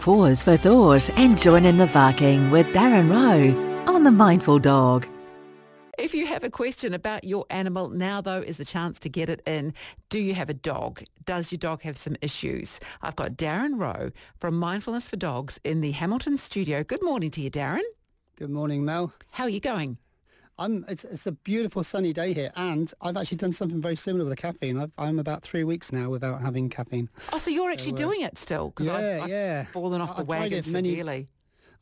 Pause for thought and join in the barking with Darren Rowe on The Mindful Dog. If you have a question about your animal, now though is the chance to get it in. Do you have a dog? Does your dog have some issues? I've got Darren Rowe from Mindfulness for Dogs in the Hamilton studio. Good morning to you, Darren. Good morning, Mel. How are you going? I'm, it's, it's a beautiful sunny day here, and I've actually done something very similar with the caffeine. I've, I'm about three weeks now without having caffeine. Oh, so you're actually So, uh, doing it still? Because yeah, I've, I've yeah. fallen off I- the I've wagon many- severely.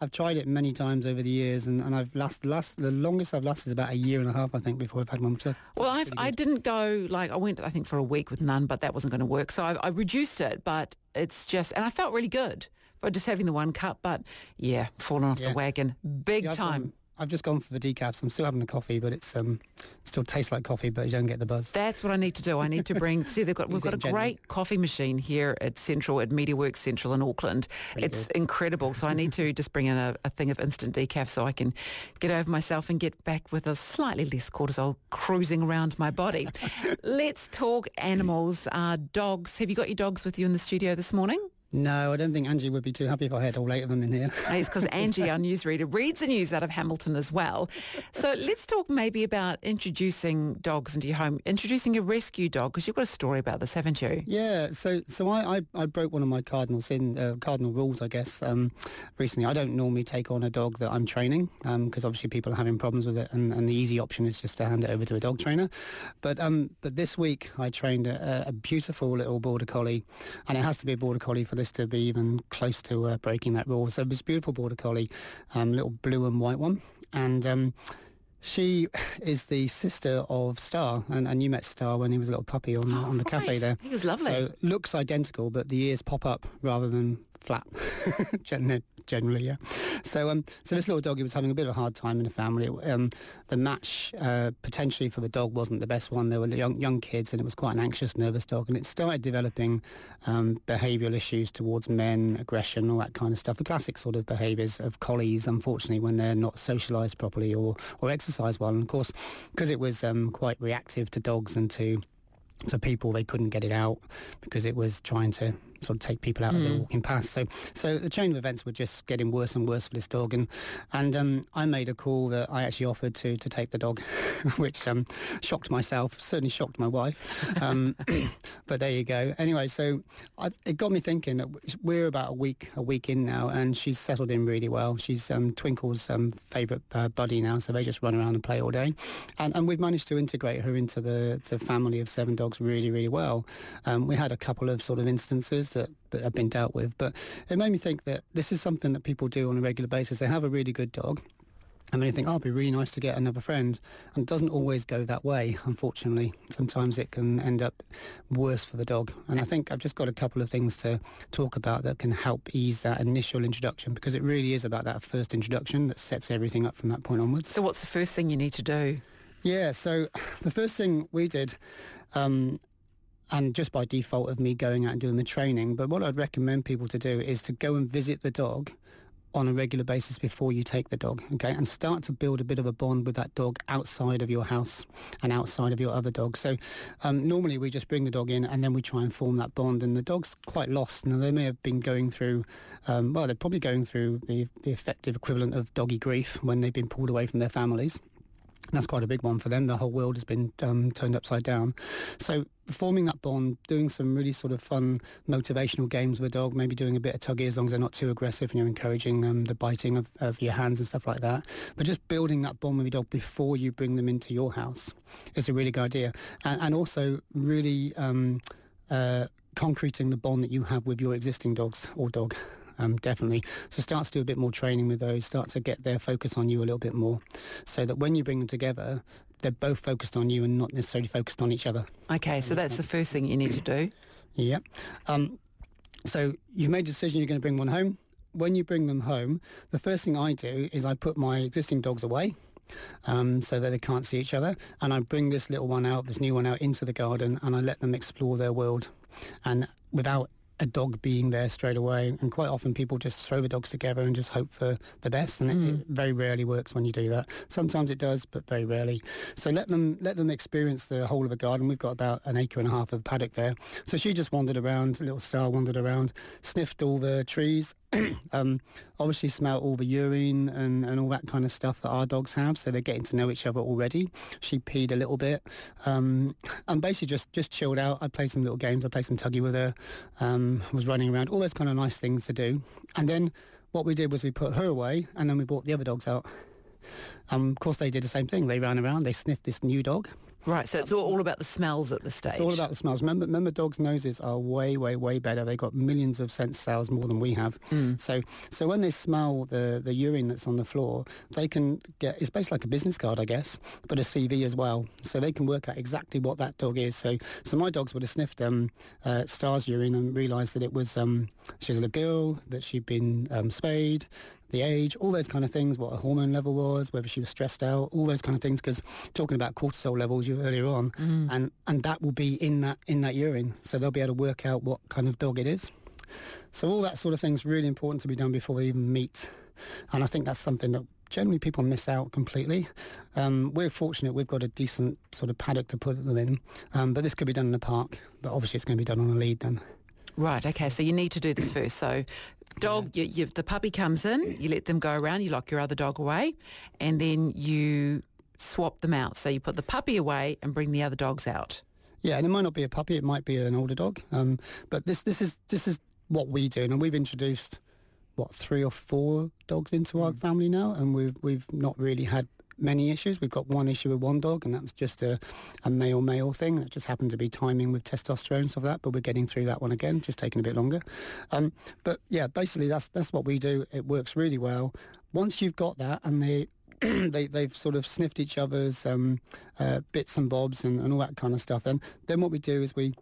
I've tried it many times over the years, and, and I've last, last the longest I've lasted is about a year and a half, I think, before I've had one. So Well, I've, I didn't go, like, I went, I think, for a week with none, but that wasn't going to work. So I, I reduced it, but it's just, and I felt really good for just having the one cup, but yeah, fallen off the wagon big Yeah, time. I've just gone for the decafs. I'm still having the coffee, but it's um, still tastes like coffee, but you don't get the buzz. That's what I need to do. I need to bring. See, they've got we've got a gently. great coffee machine here at Central at MediaWorks Central in Auckland. it's incredible. So I need to just bring in a, a thing of instant decaf so I can get over myself and get back with a slightly less cortisol cruising around my body. Let's talk animals. Uh, dogs. Have you got your dogs with you in the studio this morning? No, I don't think Angie would be too happy if I had all eight of them in here. It's because Angie, our newsreader, reads the news out of Hamilton as well. So let's talk maybe about introducing dogs into your home, introducing a rescue dog, because you've got a story about this, haven't you? Yeah, so so I, I, I broke one of my cardinal sin uh, cardinal rules, I guess. Um, recently, I don't normally take on a dog that I'm training because obviously people are having problems with it, and, and the easy option is just to hand it over to a dog trainer. But um, but this week I trained a, a beautiful little border collie, and it has to be a border collie for this to be even close to uh, breaking that rule. So this beautiful border collie, um, little blue and white one, and. Um, she is the sister of Star, and, and you met Star when he was a little puppy on, Oh, on the cafe there. He was lovely. So looks identical, but the ears pop up rather than flat. Gen- Generally, yeah. So, um, so this little doggy was having a bit of a hard time in the family. Um, the match uh, potentially for the dog wasn't the best one. There were young young kids, and it was quite an anxious, nervous dog. And it started developing um, behavioural issues towards men, aggression, all that kind of stuff. The classic sort of behaviours of collies, unfortunately, when they're not socialised properly or or exercised well. And of course, because it was um, quite reactive to dogs and to to people they couldn't get it out because it was trying to sort of take people out as they're walking past so so the chain of events were just getting worse and worse for this dog. And and um, I made a call that I actually offered to to take the dog which um, shocked myself certainly shocked my wife. Um, but there you go. Anyway so I, it got me thinking that we're about a week a week in now and she's settled in really well. She's um, Twinkle's um, favourite uh, buddy now so they just run around and play all day. And, and we've managed to integrate her into the, the family of seven dogs really, really well. Um, we had a couple of sort of instances that, that have been dealt with, but it made me think that this is something that people do on a regular basis. They have a really good dog. And then you think, oh, it'd be really nice to get another friend. And it doesn't always go that way, unfortunately. Sometimes it can end up worse for the dog. And I think I've just got a couple of things to talk about that can help ease that initial introduction because it really is about that first introduction that sets everything up from that point onwards. So what's the first thing you need to do? Yeah, so the first thing we did, um, and just by default of me going out and doing the training, but what I'd recommend people to do is to go and visit the dog on a regular basis before you take the dog, okay, and start to build a bit of a bond with that dog outside of your house and outside of your other dogs. So um, normally we just bring the dog in and then we try and form that bond, and the dog's quite lost. Now they may have been going through, um, well, they're probably going through the, the effective equivalent of doggy grief when they've been pulled away from their families. That's quite a big one for them. The whole world has been um, turned upside down. So forming that bond, doing some really sort of fun motivational games with a dog, maybe doing a bit of tuggy as long as they're not too aggressive and you're encouraging um, the biting of, of your hands and stuff like that. But just building that bond with your dog before you bring them into your house is a really good idea. And, and also really um, uh, concreting the bond that you have with your existing dogs or dog. Um, definitely. So start to do a bit more training with those, start to get their focus on you a little bit more so that when you bring them together, they're both focused on you and not necessarily focused on each other. Okay, so that's the first thing you need to do. Yeah. Um, so you've made a decision you're going to bring one home. When you bring them home, the first thing I do is I put my existing dogs away um, so that they can't see each other. And I bring this little one out, this new one out into the garden and I let them explore their world. And without a dog being there straight away. And quite often people just throw the dogs together and just hope for the best. And mm. it, it, very rarely works when you do that. Sometimes it does, but very rarely. So let them let them experience the whole of the garden. We've got about an acre and a half of paddock there. So she just wandered around, little star wandered around, sniffed all the trees, um, obviously smell all the urine and, and all that kind of stuff that our dogs have, so they're getting to know each other already. She peed a little bit, um, and basically just, just chilled out. I played some little games. I played some tuggy with her, um, was running around, all those kind of nice things to do. And then what we did was we put her away, and then we brought the other dogs out. Um, of course, they did the same thing. They ran around, they sniffed this new dog, Right, so it's all, all about the smells at this stage. It's all about the smells. Remember, remember, dogs' noses are way, way, way better. They've got millions of sense cells more than we have. Mm. So, so when they smell the the urine that's on the floor, they can get. It's basically like a business card, I guess, but a CV as well. So they can work out exactly what that dog is. So, so my dogs would have sniffed um, uh, Star's urine and realised that it was um, she was a girl, that she'd been um, spayed, the age, all those kind of things, what her hormone level was, whether she was stressed out, all those kind of things. Because talking about cortisol levels you earlier on, mm. and and that will be in that in that urine, so they'll be able to work out what kind of dog it is. So all that sort of thing is really important to be done before we even meet, and I think that's something that generally people miss out completely. Um, we're fortunate we've got a decent sort of paddock to put them in, um, but this could be done in the park. But obviously it's going to be done on a lead then. Right, okay, so you need to do this first. So dog, you, you, the puppy comes in, you let them go around, you lock your other dog away, and then you swap them out. So you put the puppy away and bring the other dogs out. Yeah, and it might not be a puppy; it might be an older dog. Um, but this this is this is what we do, and we've introduced what three or four dogs into our mm. family now, and we've we've not really had many issues. We've got one issue with one dog, and that was just a, a male male thing. It just happened to be timing with testosterone and stuff like that. But we're getting through that one again, just taking a bit longer. Um, but yeah, basically that's that's what we do. It works really well. Once you've got that, and they they, they've sort of sniffed each other's um, uh, bits and bobs and, and all that kind of stuff. And then what we do is we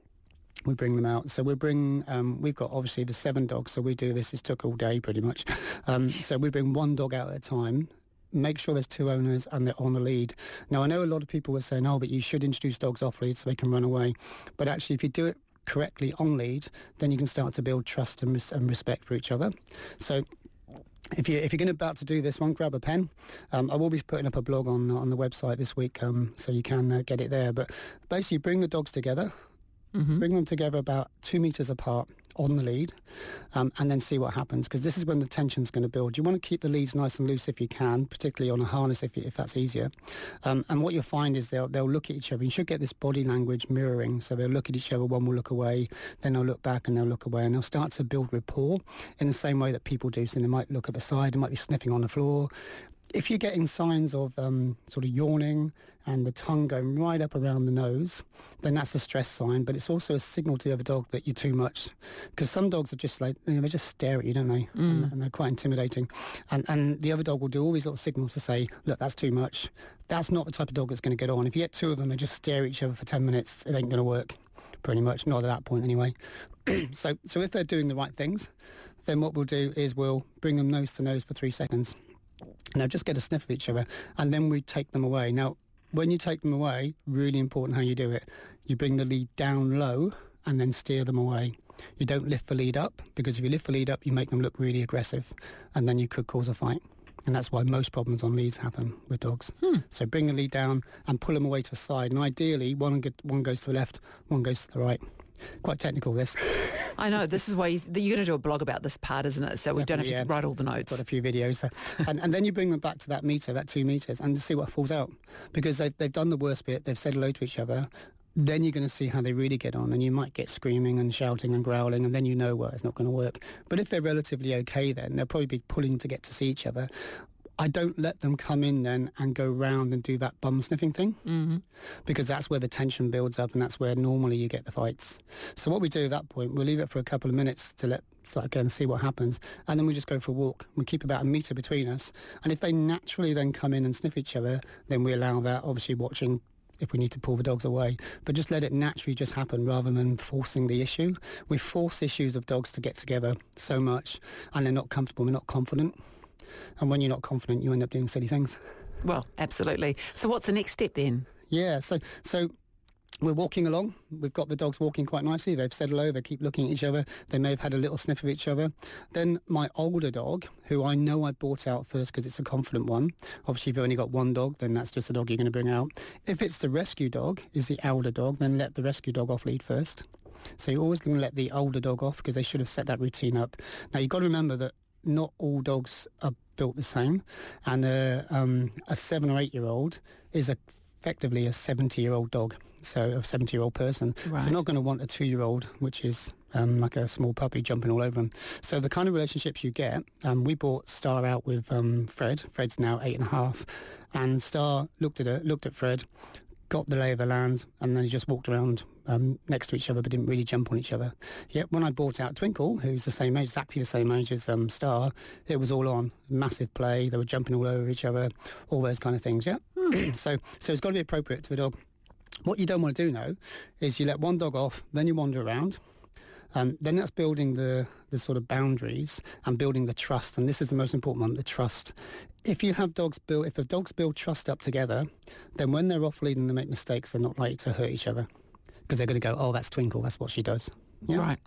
we bring them out. So we bring, um, we've got obviously the seven dogs, so we do this, this took all day pretty much. Um, so we bring one dog out at a time make sure there's two owners and they're on the lead. Now, I know a lot of people were saying, oh, but you should introduce dogs off lead so they can run away. But actually, if you do it correctly on lead, then you can start to build trust and, res- and respect for each other. So if you if you're going to about to do this one, grab a pen. Um, I will be putting up a blog on on the website this week, um, so you can uh, get it there. But basically, bring the dogs together, mm-hmm. bring them together about two meters apart, on the lead um, and then see what happens because this is when the tension's going to build. You want to keep the leads nice and loose if you can, particularly on a harness if, if that's easier. Um, and what you'll find is they'll, they'll look at each other. You should get this body language mirroring. So they'll look at each other, one will look away, then they'll look back and they'll look away and they'll start to build rapport in the same way that people do. So they might look at the side, they might be sniffing on the floor, if you're getting signs of um, sort of yawning and the tongue going right up around the nose, then that's a stress sign. But it's also a signal to the other dog that you're too much, because some dogs are just like you know, they just stare at you, don't they? Mm. And, and, they're quite intimidating. And and the other dog will do all these little signals to say, look, that's too much. That's not the type of dog that's going to get on. If you get two of them, they just stare at each other for ten minutes. It ain't going to work. Pretty much, not at that point anyway. so so if they're doing the right things, then what we'll do is we'll bring them nose to nose for three seconds now just get a sniff of each other and then we take them away. Now, when you take them away, really important how you do it. You bring the lead down low and then steer them away. You don't lift the lead up because if you lift the lead up, you make them look really aggressive and then you could cause a fight. And that's why most problems on leads happen with dogs. Hmm. So bring the lead down and pull them away to the side. And ideally, one, one goes to the left, one goes to the right. Quite technical, this. I know. This is why you, are going to do a blog about this part, isn't it? So Definitely, we don't have to yeah. write all the notes. Got a few videos. And, and then you bring them back to that meter, that two meters, and see what falls out. Because they've, they've done the worst bit. They've said hello to each other. Then you're going to see how they really get on, and you might get screaming and shouting and growling, and then you know, well, it's not going to work. But if they're relatively okay, then they'll probably be pulling to get to see each other. I don't let them come in then and go round and do that bum sniffing thing mm-hmm. because that's where the tension builds up and that's where normally you get the fights. So what we do at that point, we'll leave it for a couple of minutes to let start again see what happens and then we just go for a walk. We keep about a metre between us and if they naturally then come in and sniff each other, then we allow that, obviously watching if we need to pull the dogs away, but just let it naturally just happen rather than forcing the issue. We force issues of dogs to get together so much and they're not comfortable, they're not confident. And when you're not confident, you end up doing silly things. Well, absolutely. So what's the next step then? Yeah, so so we're walking along. We've got the dogs walking quite nicely. They've settled over, they keep looking at each other. They may have had a little sniff of each other. Then my older dog, who I know I brought out first because it's a confident one. Obviously, if you've only got one dog, then that's just the dog you're going to bring out. If it's the rescue dog, is the elder dog, then let the rescue dog off lead first. So you're always going to let the older dog off because they should have set that routine up. Now, you've got to remember that not all dogs are built the same. And uh, um, a seven or eight year old is a effectively a 70 year old dog, so a 70 year old person. Right. So not going to want a two year old, which is um, like a small puppy jumping all over them. So the kind of relationships you get, um, we bought Star out with um, Fred. Fred's now eight and a half, and Star looked at it, looked at Fred, got the lay of the land, and then he just walked around um, next to each other, but didn't really jump on each other. Yet when I brought out Twinkle, who's the same age, exactly the same age as um, Star, it was all on massive play. They were jumping all over each other, all those kind of things. Yeah. Hmm. so so it's got to be appropriate to the dog. What you don't want to do now is you let one dog off, then you wander around. Um, then that's building the, the sort of boundaries and building the trust. And this is the most important one, the trust. If you have dogs build, if the dogs build trust up together, then when they're off leading, they make mistakes, they're not likely to hurt each other because they're going to go, oh, that's Twinkle, that's what she does. Yeah? Right.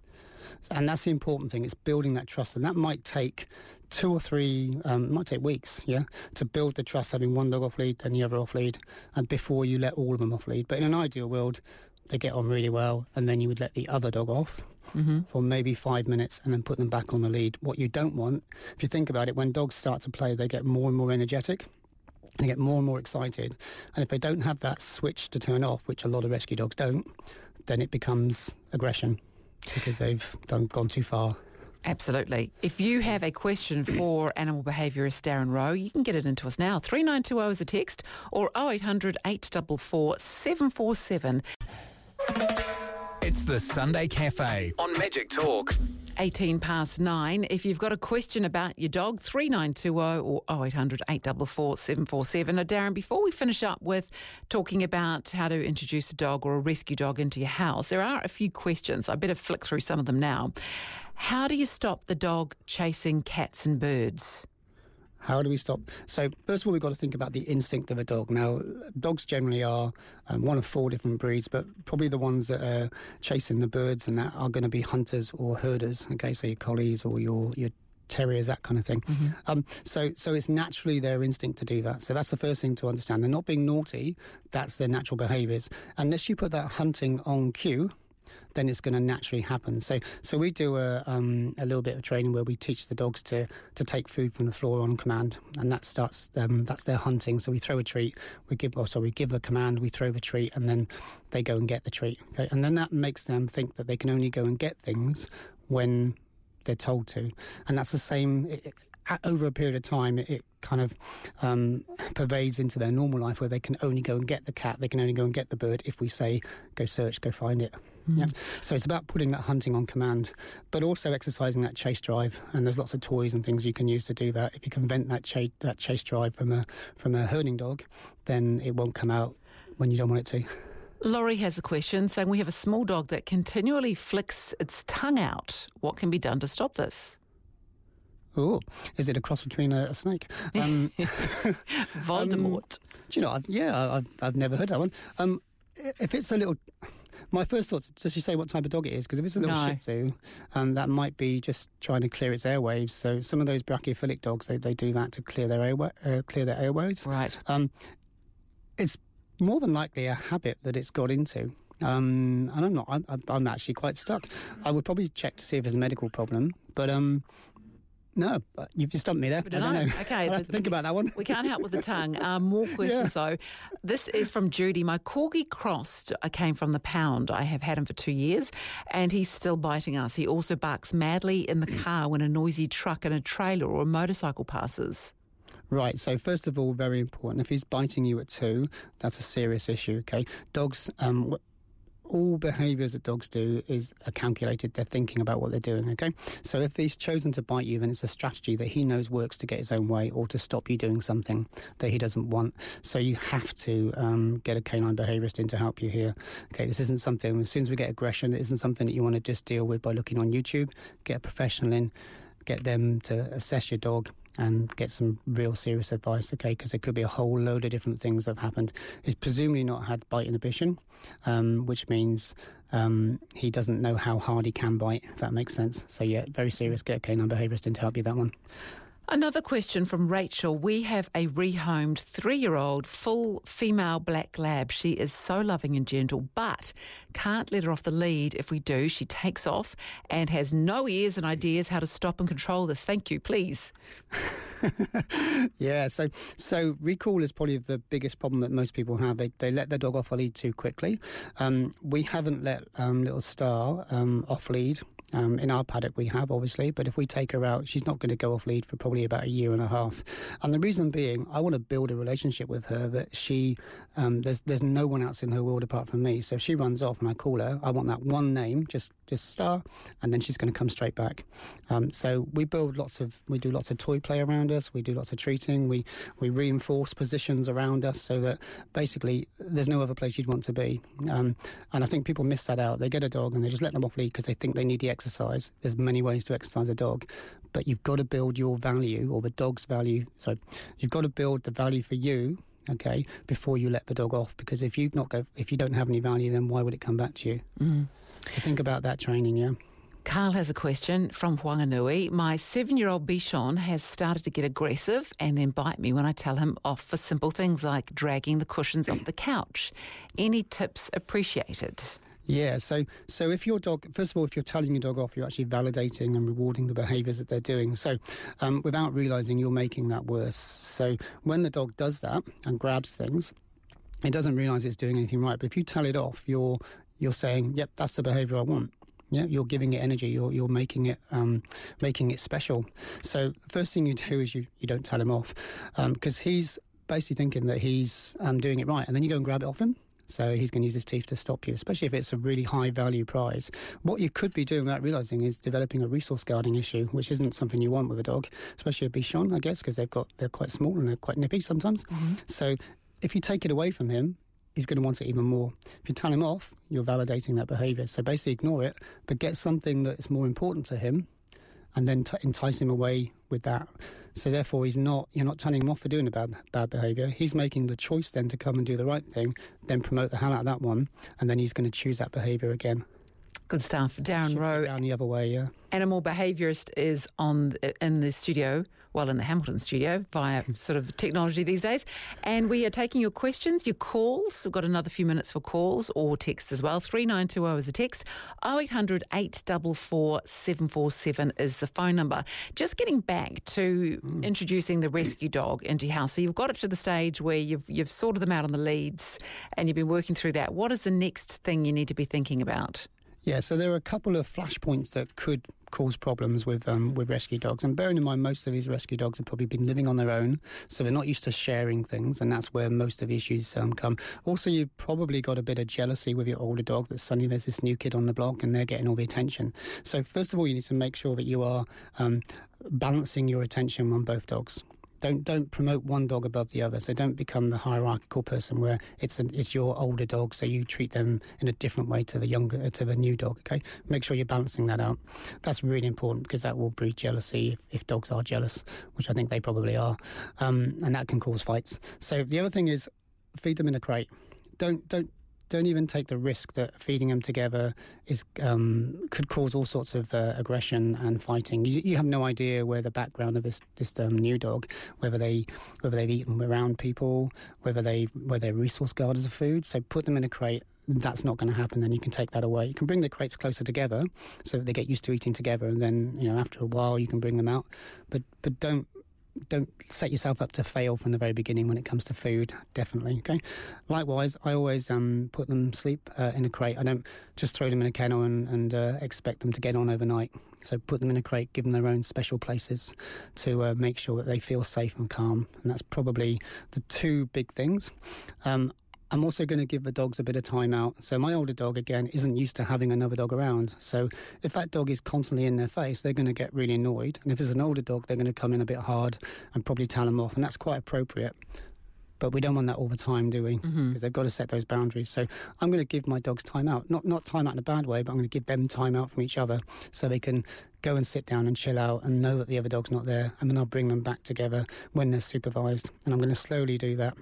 And that's the important thing. It's building that trust, and that might take two or three, um, might take weeks, yeah, to build the trust, having one dog off lead and the other off lead, and before you let all of them off lead. But in an ideal world, they get on really well, and then you would let the other dog off mm-hmm. for maybe five minutes, and then put them back on the lead. What you don't want, if you think about it, when dogs start to play, they get more and more energetic. They get more and more excited, and if they don't have that switch to turn off, which a lot of rescue dogs don't, then it becomes aggression because they've done gone too far. Absolutely. If you have a question for animal behaviourist Darren Rowe, you can get it into us now. 3920 is a text or 0800 844 747. It's the Sunday Cafe on Magic Talk. 18 past nine. If you've got a question about your dog, 3920 or 0800 844 747. Now, Darren, before we finish up with talking about how to introduce a dog or a rescue dog into your house, there are a few questions. I better flick through some of them now. How do you stop the dog chasing cats and birds? How do we stop? So, first of all, we've got to think about the instinct of a dog. Now, dogs generally are um, one of four different breeds, but probably the ones that are chasing the birds and that are going to be hunters or herders. Okay, so your collies or your your terriers, that kind of thing. Mm-hmm. Um, so, so it's naturally their instinct to do that. So that's the first thing to understand. They're not being naughty; that's their natural behaviours. Unless you put that hunting on cue, then it's going to naturally happen. So, so we do a, um, a little bit of training where we teach the dogs to, to take food from the floor on command, and that starts um, that's their hunting. So we throw a treat, we give oh, sorry, we give the command, we throw the treat, and then they go and get the treat. Okay? and then that makes them think that they can only go and get things when they're told to, and that's the same. Over a period of time, it, it kind of um, pervades into their normal life where they can only go and get the cat, they can only go and get the bird if we say, go search, go find it. Mm. Yeah. So it's about putting that hunting on command, but also exercising that chase drive. And there's lots of toys and things you can use to do that. If you can vent that chase, that chase drive from a, from a herding dog, then it won't come out when you don't want it to. Laurie has a question saying we have a small dog that continually flicks its tongue out. What can be done to stop this? Oh, is it a cross between a, a snake? Um, Voldemort. Um, do you know? Yeah, I've, I've never heard that one. Um, if it's a little, my first thoughts. Does she say what type of dog it is? Because if it's a little no. Shih Tzu, um, that might be just trying to clear its airwaves. So some of those brachycephalic dogs, they, they do that to clear their airway, uh, clear their airwaves. Right. Um, it's more than likely a habit that it's got into. Um, and I'm not. I'm, I'm, actually quite stuck. I would probably check to see if there's a medical problem, but um, no, you've just stumped me there. I don't, know. know. Okay, I think about that one. we can't help with the tongue. Um, more questions yeah. though. This is from Judy. My corgi crossed I came from the pound. I have had him for two years, and he's still biting us. He also barks madly in the car when a noisy truck and a trailer or a motorcycle passes. Right. So first of all, very important. If he's biting you at two, that's a serious issue. Okay. Dogs. Um, all behaviours that dogs do is are calculated. They're thinking about what they're doing. Okay, so if he's chosen to bite you, then it's a strategy that he knows works to get his own way or to stop you doing something that he doesn't want. So you have to um, get a canine behaviourist in to help you here. Okay, this isn't something. As soon as we get aggression, it isn't something that you want to just deal with by looking on YouTube. Get a professional in, get them to assess your dog and get some real serious advice, okay? Because there could be a whole load of different things that have happened. He's presumably not had bite inhibition, um, which means um, he doesn't know how hard he can bite, if that makes sense. So, yeah, very serious. Get a canine behaviourist in to help you that one. Another question from Rachel. We have a rehomed three year old full female black lab. She is so loving and gentle, but can't let her off the lead. If we do, she takes off and has no ears and ideas how to stop and control this. Thank you, please. yeah, so so recall is probably the biggest problem that most people have. They, they let their dog off a lead too quickly. Um, we haven't let um, little Star um, off lead um, in our paddock, we have obviously, but if we take her out, she's not going to go off lead for probably about a year and a half. And the reason being, I want to build a relationship with her that she um, there's there's no one else in her world apart from me. So if she runs off and I call her, I want that one name, just just star, and then she's going to come straight back. Um, so we build lots of we do lots of toy play around us. We do lots of treating. We we reinforce positions around us so that basically there's no other place you'd want to be. Um, and I think people miss that out. They get a dog and they just let them off lead because they think they need the exercise. There's many ways to exercise a dog, but you've got to build your value or the dog's value. So you've got to build the value for you okay before you let the dog off because if you not go if you don't have any value then why would it come back to you mm. so think about that training yeah Carl has a question from Whanganui. My seven year old Bichon has started to get aggressive and then bite me when I tell him off for simple things like dragging the cushions off the couch. Any tips appreciated? Yeah, so so if your dog, first of all, if you're telling your dog off, you're actually validating and rewarding the behaviours that they're doing. So um, without realising, you're making that worse. So when the dog does that and grabs things, it doesn't realise it's doing anything right. But if you tell it off, you're you're saying, "Yep, that's the behaviour I want." Yeah, you're giving it energy. You're you're making it um, making it special. So first thing you do is you you don't tell him off because um, he's basically thinking that he's um, doing it right, and then you go and grab it off him so he's going to use his teeth to stop you, especially if it's a really high value prize. What you could be doing without realizing is developing a resource guarding issue, which isn't something you want with a dog, especially a Bichon, I guess, because they've got they're quite small and they're quite nippy sometimes. Mm-hmm. So if you take it away from him, he's going to want it even more. If you tell him off, you're validating that behavior. So basically ignore it, but get something that is more important to him and then t- entice him away with that. So therefore, he's not. You're not telling him off for doing a bad bad behaviour. He's making the choice then to come and do the right thing, then promote the hell out of that one, and then he's going to choose that behaviour again. Good stuff, Darren Rowe. Down the other way, yeah. Animal behaviourist is on in the studio well, in the Hamilton studio via sort of technology these days. And we are taking your questions, your calls. We've got another few minutes for calls or texts as well. 3920 is a text. 0800 844 747 is the phone number. Just getting back to mm. introducing the rescue dog into your house. So you've got it to the stage where you've, you've sorted them out on the leads and you've been working through that. What is the next thing you need to be thinking about? Yeah, so there are a couple of flashpoints that could cause problems with um, with rescue dogs. And bearing in mind, most of these rescue dogs have probably been living on their own, so they're not used to sharing things, and that's where most of the issues um, come. Also, you've probably got a bit of jealousy with your older dog that suddenly there's this new kid on the block and they're getting all the attention. So first of all, you need to make sure that you are um, balancing your attention on both dogs don't don't promote one dog above the other. So don't become the hierarchical person where it's an, it's your older dog, so you treat them in a different way to the younger to the new dog. Okay, make sure you're balancing that out. That's really important because that will breed jealousy if, if dogs are jealous, which I think they probably are, um, and that can cause fights. So the other thing is feed them in a crate. Don't don't don't even take the risk that feeding them together is um, could cause all sorts of uh, aggression and fighting. You, you, have no idea where the background of this this um, new dog, whether they whether they've eaten around people, whether they whether they're resource guarders of food. So put them in a crate. That's not going to happen. Then you can take that away. You can bring the crates closer together so they get used to eating together, and then you know after a while you can bring them out. But but don't don't set yourself up to fail from the very beginning when it comes to food. Definitely, okay. Likewise, I always um, put them sleep uh, in a crate. I don't just throw them in a kennel and, and uh, expect them to get on overnight. So put them in a crate, give them their own special places to uh, make sure that they feel safe and calm. And that's probably the two big things. Um, I'm also going to give the dogs a bit of time out. So my older dog, again, isn't used to having another dog around. So if that dog is constantly in their face, they're going to get really annoyed. And if it's an older dog, they're going to come in a bit hard and probably tell them off. And that's quite appropriate. but we don't want that all the time, do we? Because Mm-hmm. they've got to set those boundaries. So I'm going to give my dogs time out, not not time out in a bad way, but I'm going to give them time out from each other so they can go and sit down and chill out and know that the other dog's not there, and then I'll bring them back together when they're supervised, and I'm going to slowly do that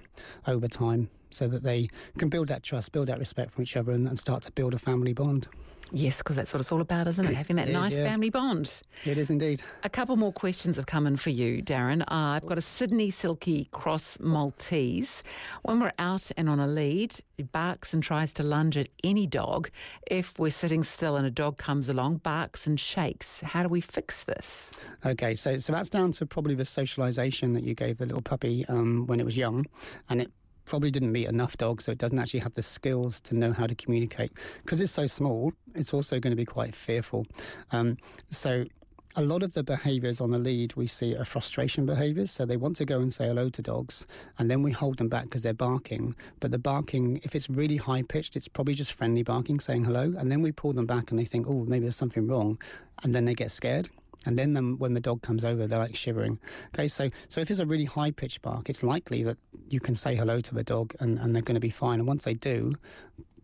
over time so that they can build that trust, build that respect from each other, and, and start to build a family bond. Yes, because that's what it's all about, isn't it? Having that It is, nice yeah. family bond. It is indeed. A couple more questions have come in for you, Darren. Uh, I've got a Sydney Silky Cross Maltese. When we're out and on a lead, it barks and tries to lunge at any dog. If we're sitting still and a dog comes along, barks and shakes. How do we fix this? Okay, so so that's down to probably the socialisation that you gave the little puppy um, when it was young, and it probably didn't meet enough dogs, so it doesn't actually have the skills to know how to communicate. Because it's so small, it's also going to be quite fearful. Um, so. A lot of the behaviours on the lead we see are frustration behaviours. So they want to go and say hello to dogs, and then we hold them back because they're barking. But the barking, if it's really high pitched, it's probably just friendly barking, saying hello. And then we pull them back, and they think, oh, maybe there's something wrong, and then they get scared. And then them, when the dog comes over, they're like shivering. Okay, so so if it's a really high pitched bark, it's likely that you can say hello to the dog and, and they're going to be fine. And once they do,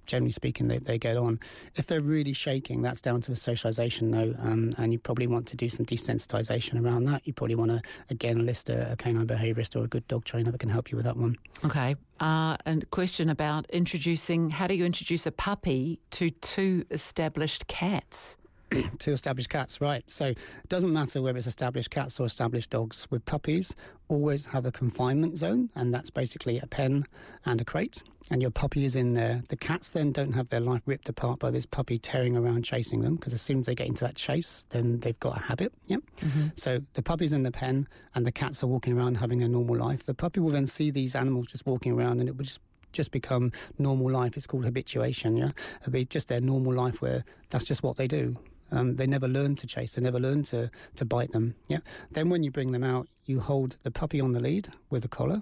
generally speaking, they, they get on. If they're really shaking, that's down to the socialisation, though, um, and you probably want to do some desensitisation around that. You probably want to, again, list a, a canine behaviourist or a good dog trainer that can help you with that one. Okay. Uh, and question about introducing how do you introduce a puppy to two established cats? Two established cats, right. So it doesn't matter whether it's established cats or established dogs. With puppies, always have a confinement zone, and that's basically a pen and a crate. And your puppy is in there. The cats then don't have their life ripped apart by this puppy tearing around chasing them, because as soon as they get into that chase, then they've got a habit. Yep. Mm-hmm. So the puppy's in the pen, and the cats are walking around having a normal life. The puppy will then see these animals just walking around, and it will just just become normal life. It's called habituation. Yeah, it'll be just their normal life where that's just what they do. Um, they never learn to chase. They never learn to, to bite them. Yeah. Then when you bring them out, you hold the puppy on the lead with a collar,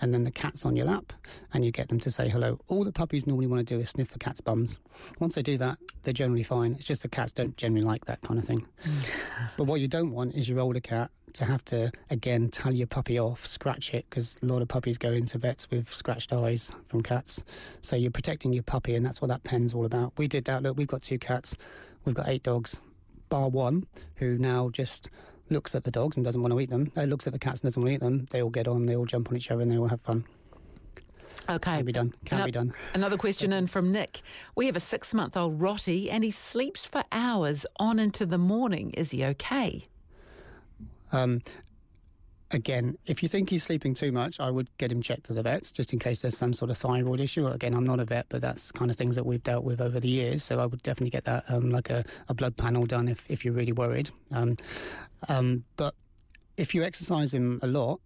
and then the cat's on your lap, and you get them to say hello. All the puppies normally want to do is sniff the cat's bums. Once they do that, they're generally fine. It's just the cats don't generally like that kind of thing. But what you don't want is your older cat to have to again tell your puppy off, scratch it, because a lot of puppies go into vets with scratched eyes from cats. So you're protecting your puppy, and that's what that pen's all about. We did that. Look, we've got two cats, we've got eight dogs, bar one, who now just looks at the dogs and doesn't want to eat them. Uh, looks at the cats and doesn't want to eat them. They all get on, they all jump on each other, and they all have fun. Okay. Can be done. Can be done. Another question in from Nick. We have a six month old Rotty and he sleeps for hours on into the morning. Is he okay? Um, again, if you think he's sleeping too much, I would get him checked to the vets just in case there's some sort of thyroid issue. Again, I'm not a vet, but that's kind of things that we've dealt with over the years. So I would definitely get that, um, like a, a blood panel done if, if you're really worried. Um, um, but if you exercise him a lot,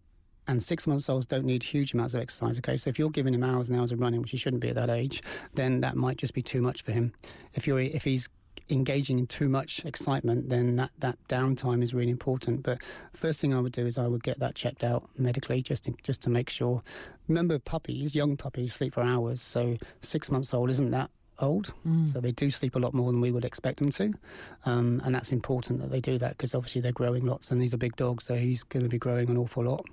and six months olds don't need huge amounts of exercise. Okay, so if you're giving him hours and hours of running, which he shouldn't be at that age, then that might just be too much for him. If you're if he's engaging in too much excitement, then that, that downtime is really important. But first thing I would do is I would get that checked out medically just to, just to make sure. Remember, puppies, young puppies, sleep for hours. So six months old isn't that old. So they do sleep a lot more than we would expect them to. Um, and that's important that they do that because obviously they're growing lots and he's a big dog, so he's going to be growing an awful lot.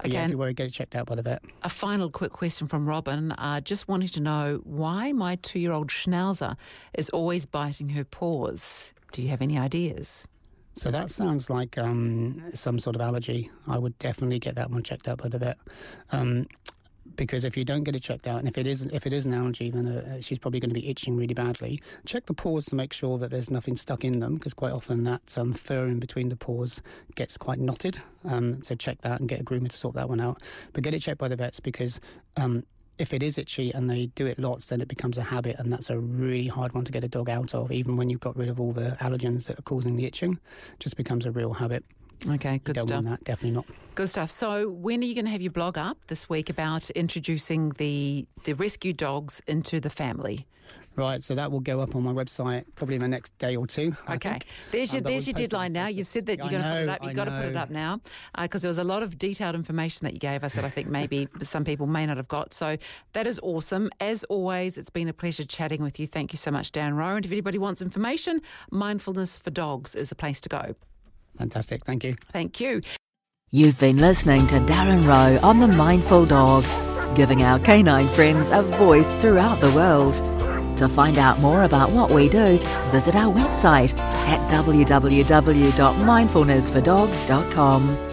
But yeah, Okay. you worry, get it checked out by the vet. A final quick question from Robin. Uh, just wanting to know why my two year old Schnauzer is always biting her paws. Do you have any ideas? So that sounds like um, some sort of allergy. I would definitely get that one checked out by the vet. Um, because if you don't get it checked out, and if it is if it is an allergy, then uh, she's probably going to be itching really badly. Check the paws to make sure that there's nothing stuck in them, because quite often that um, fur in between the paws gets quite knotted. Um, so check that and get a groomer to sort that one out. But get it checked by the vets because. Um, if it is itchy and they do it lots, then it becomes a habit, and that's a really hard one to get a dog out of. Even when you've got rid of all the allergens that are causing the itching, it just becomes a real habit. Okay, good stuff. that, definitely not. Good stuff. So, when are you going to have your blog up this week about introducing the the rescue dogs into the family? Right, so that will go up on my website probably in the next day or two. I Okay, think. there's your Um, there's your deadline now. You've said that you're going to put it up. You've I got to put it up now because there was a lot of detailed information that you gave us that I think maybe some people may not have got. So that is awesome. As always, it's been a pleasure chatting with you. Thank you so much, Dan Rowe. And if anybody wants information, Mindfulness for Dogs is the place to go. Fantastic, thank you. Thank you. You've been listening to Darren Rowe on The Mindful Dog. giving our canine friends a voice throughout the world. To find out more about what we do, visit our website at www.mindfulnessfordogs.com.